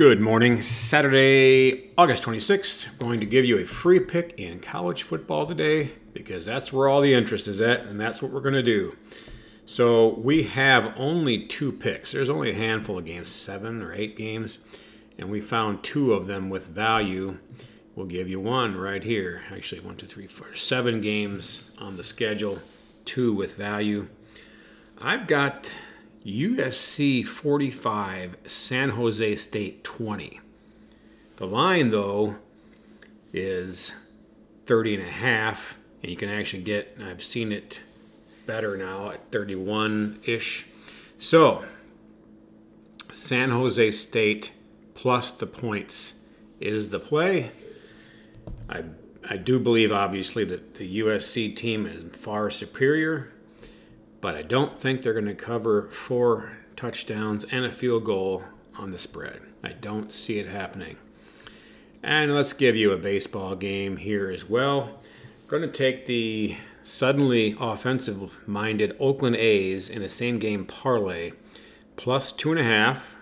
Good morning. Saturday, August 26th. Going to give you a free pick in college football today because that's where all the interest is at, and that's what we're going to do. So we have only two picks. There's only a handful of games, seven or eight games, and we found two of them with value. We'll give you one right here. Actually, one, two, three, four, seven games on the schedule, two with value. I've got USC 45, San Jose State 20. The line, though, is 30 and a half, and you can actually get, I've seen it better now at 31 ish. So, San Jose State plus the points is the play. I, I do believe, obviously, that the USC team is far superior but I don't think they're going to cover four touchdowns and a field goal on the spread. I don't see it happening. And let's give you a baseball game here as well. going to take the suddenly offensive minded Oakland A's in a same game parlay plus two and a half.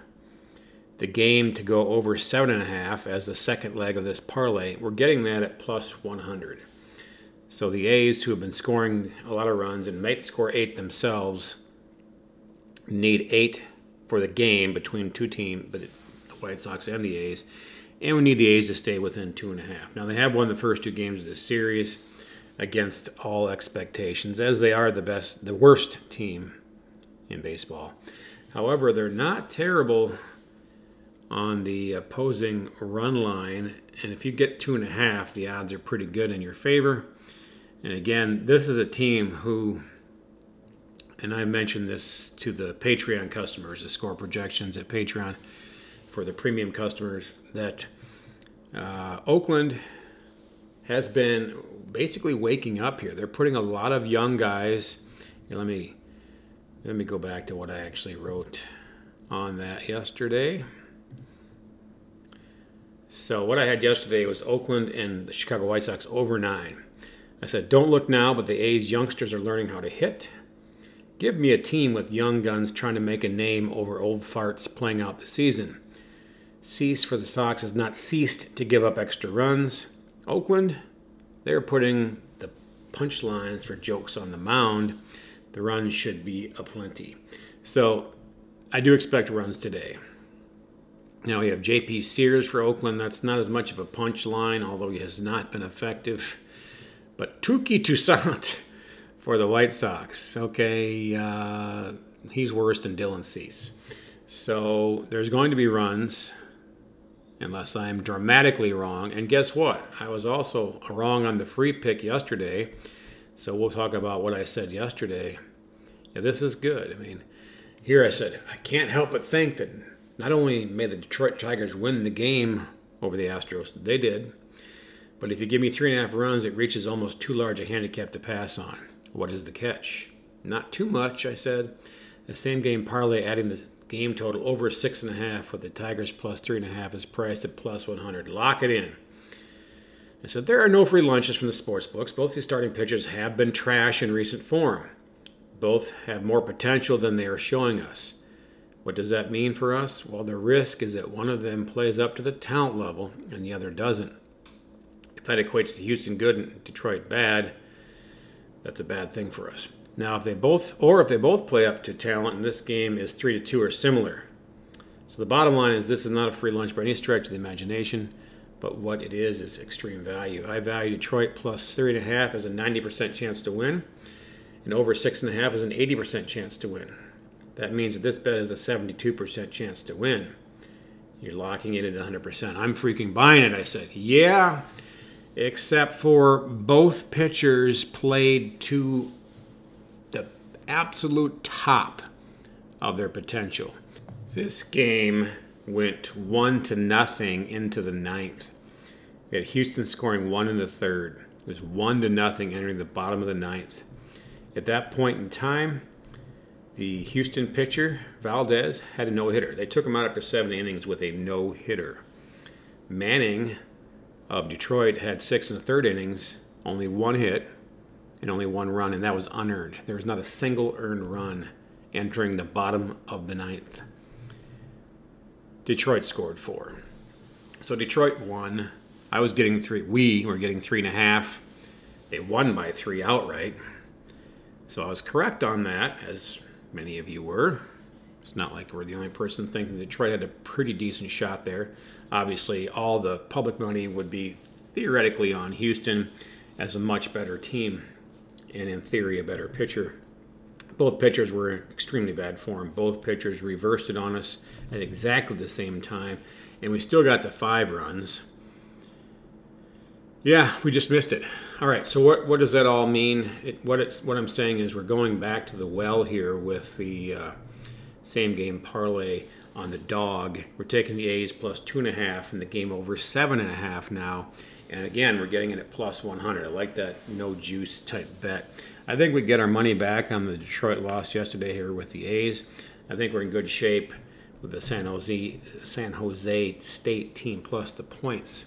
The game to go over seven and a half as the second leg of this parlay. We're getting that at plus 100. So the A's, who have been scoring a lot of runs and might score eight themselves, need eight for the game between two teams, but the White Sox and the A's. And we need the A's to stay within two and a half. Now they have won the first two games of this series against all expectations, as they are the best, the worst team in baseball. However, they're not terrible on the opposing run line, and if you get two and a half, the odds are pretty good in your favor. And again, this is a team who, and I mentioned this to the Patreon customers, the score projections at Patreon for the premium customers, that uh, Oakland has been basically waking up here. They're putting a lot of young guys. Here, let me let me go back to what I actually wrote on that yesterday. So what I had yesterday was Oakland and the Chicago White Sox over nine. I said, don't look now, but the A's youngsters are learning how to hit. Give me a team with young guns trying to make a name over old farts playing out the season. Cease for the Sox has not ceased to give up extra runs. Oakland, they're putting the punchlines for jokes on the mound. The runs should be aplenty. So I do expect runs today. Now we have JP Sears for Oakland. That's not as much of a punchline, although he has not been effective. But Touki Toussaint for the White Sox. Okay, uh, he's worse than Dylan Cease. So there's going to be runs, unless I'm dramatically wrong. And guess what? I was also wrong on the free pick yesterday. So we'll talk about what I said yesterday. Yeah, this is good. I mean, here I said, I can't help but think that not only may the Detroit Tigers win the game over the Astros, they did, but if you give me three and a half runs, it reaches almost too large a handicap to pass on. What is the catch? Not too much, I said. The same game parlay adding the game total over six and a half with the Tigers plus three and a half is priced at plus 100. Lock it in. I said there are no free lunches from the sports books. Both these starting pitchers have been trash in recent form. Both have more potential than they are showing us. What does that mean for us? Well, the risk is that one of them plays up to the talent level and the other doesn't that equates to Houston good and Detroit bad, that's a bad thing for us. Now, if they both, or if they both play up to talent, and this game is three to two or similar. So the bottom line is this is not a free lunch by any stretch of the imagination, but what it is is extreme value. I value Detroit plus three and a half as a 90% chance to win, and over six and a half is an 80% chance to win. That means that this bet is a 72% chance to win. You're locking it at 100%. I'm freaking buying it. I said, yeah except for both pitchers played to the absolute top of their potential. This game went one to nothing into the ninth. We had Houston scoring one in the third. It was one to nothing entering the bottom of the ninth. At that point in time, the Houston pitcher, Valdez, had a no hitter. They took him out after seven innings with a no hitter. Manning of Detroit had six in the third innings, only one hit, and only one run, and that was unearned. There was not a single earned run entering the bottom of the ninth. Detroit scored four. So Detroit won. I was getting three. We were getting three and a half. They won by three outright. So I was correct on that, as many of you were. It's not like we're the only person thinking Detroit had a pretty decent shot there. Obviously, all the public money would be theoretically on Houston as a much better team and, in theory, a better pitcher. Both pitchers were in extremely bad form. Both pitchers reversed it on us at exactly the same time, and we still got the five runs. Yeah, we just missed it. All right, so what, what does that all mean? It, what, it's, what I'm saying is we're going back to the well here with the uh, same game parlay on the dog. We're taking the A's plus two and a half and the game over seven and a half now. And again, we're getting it at plus 100. I like that no juice type bet. I think we get our money back on the Detroit loss yesterday here with the A's. I think we're in good shape with the San Jose San Jose State team plus the points.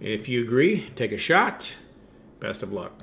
If you agree, take a shot. Best of luck.